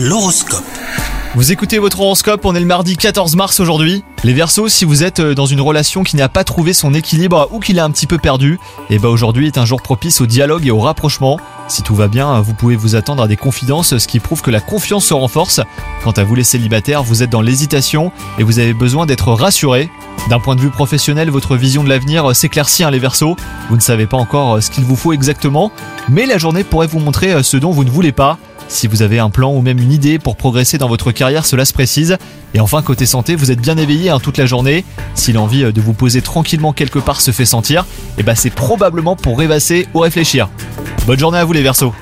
L'horoscope. Vous écoutez votre horoscope, on est le mardi 14 mars aujourd'hui. Les Verseaux, si vous êtes euh, dans une relation qui n'a pas trouvé son équilibre ou qui l'a un petit peu perdu, et bah aujourd'hui est un jour propice au dialogue et au rapprochement. Si tout va bien, vous pouvez vous attendre à des confidences, ce qui prouve que la confiance se renforce. Quant à vous les célibataires, vous êtes dans l'hésitation et vous avez besoin d'être rassuré. D'un point de vue professionnel, votre vision de l'avenir s'éclaircit hein, les Verseaux. Vous ne savez pas encore euh, ce qu'il vous faut exactement, mais la journée pourrait vous montrer euh, ce dont vous ne voulez pas. Si vous avez un plan ou même une idée pour progresser dans votre carrière, cela se précise. Et enfin, côté santé, vous êtes bien éveillé hein, toute la journée. Si l'envie euh, de vous poser tranquillement quelque part se fait sentir, et bah c'est probablement pour rêvasser ou réfléchir. Bonne journée à vous les Verseaux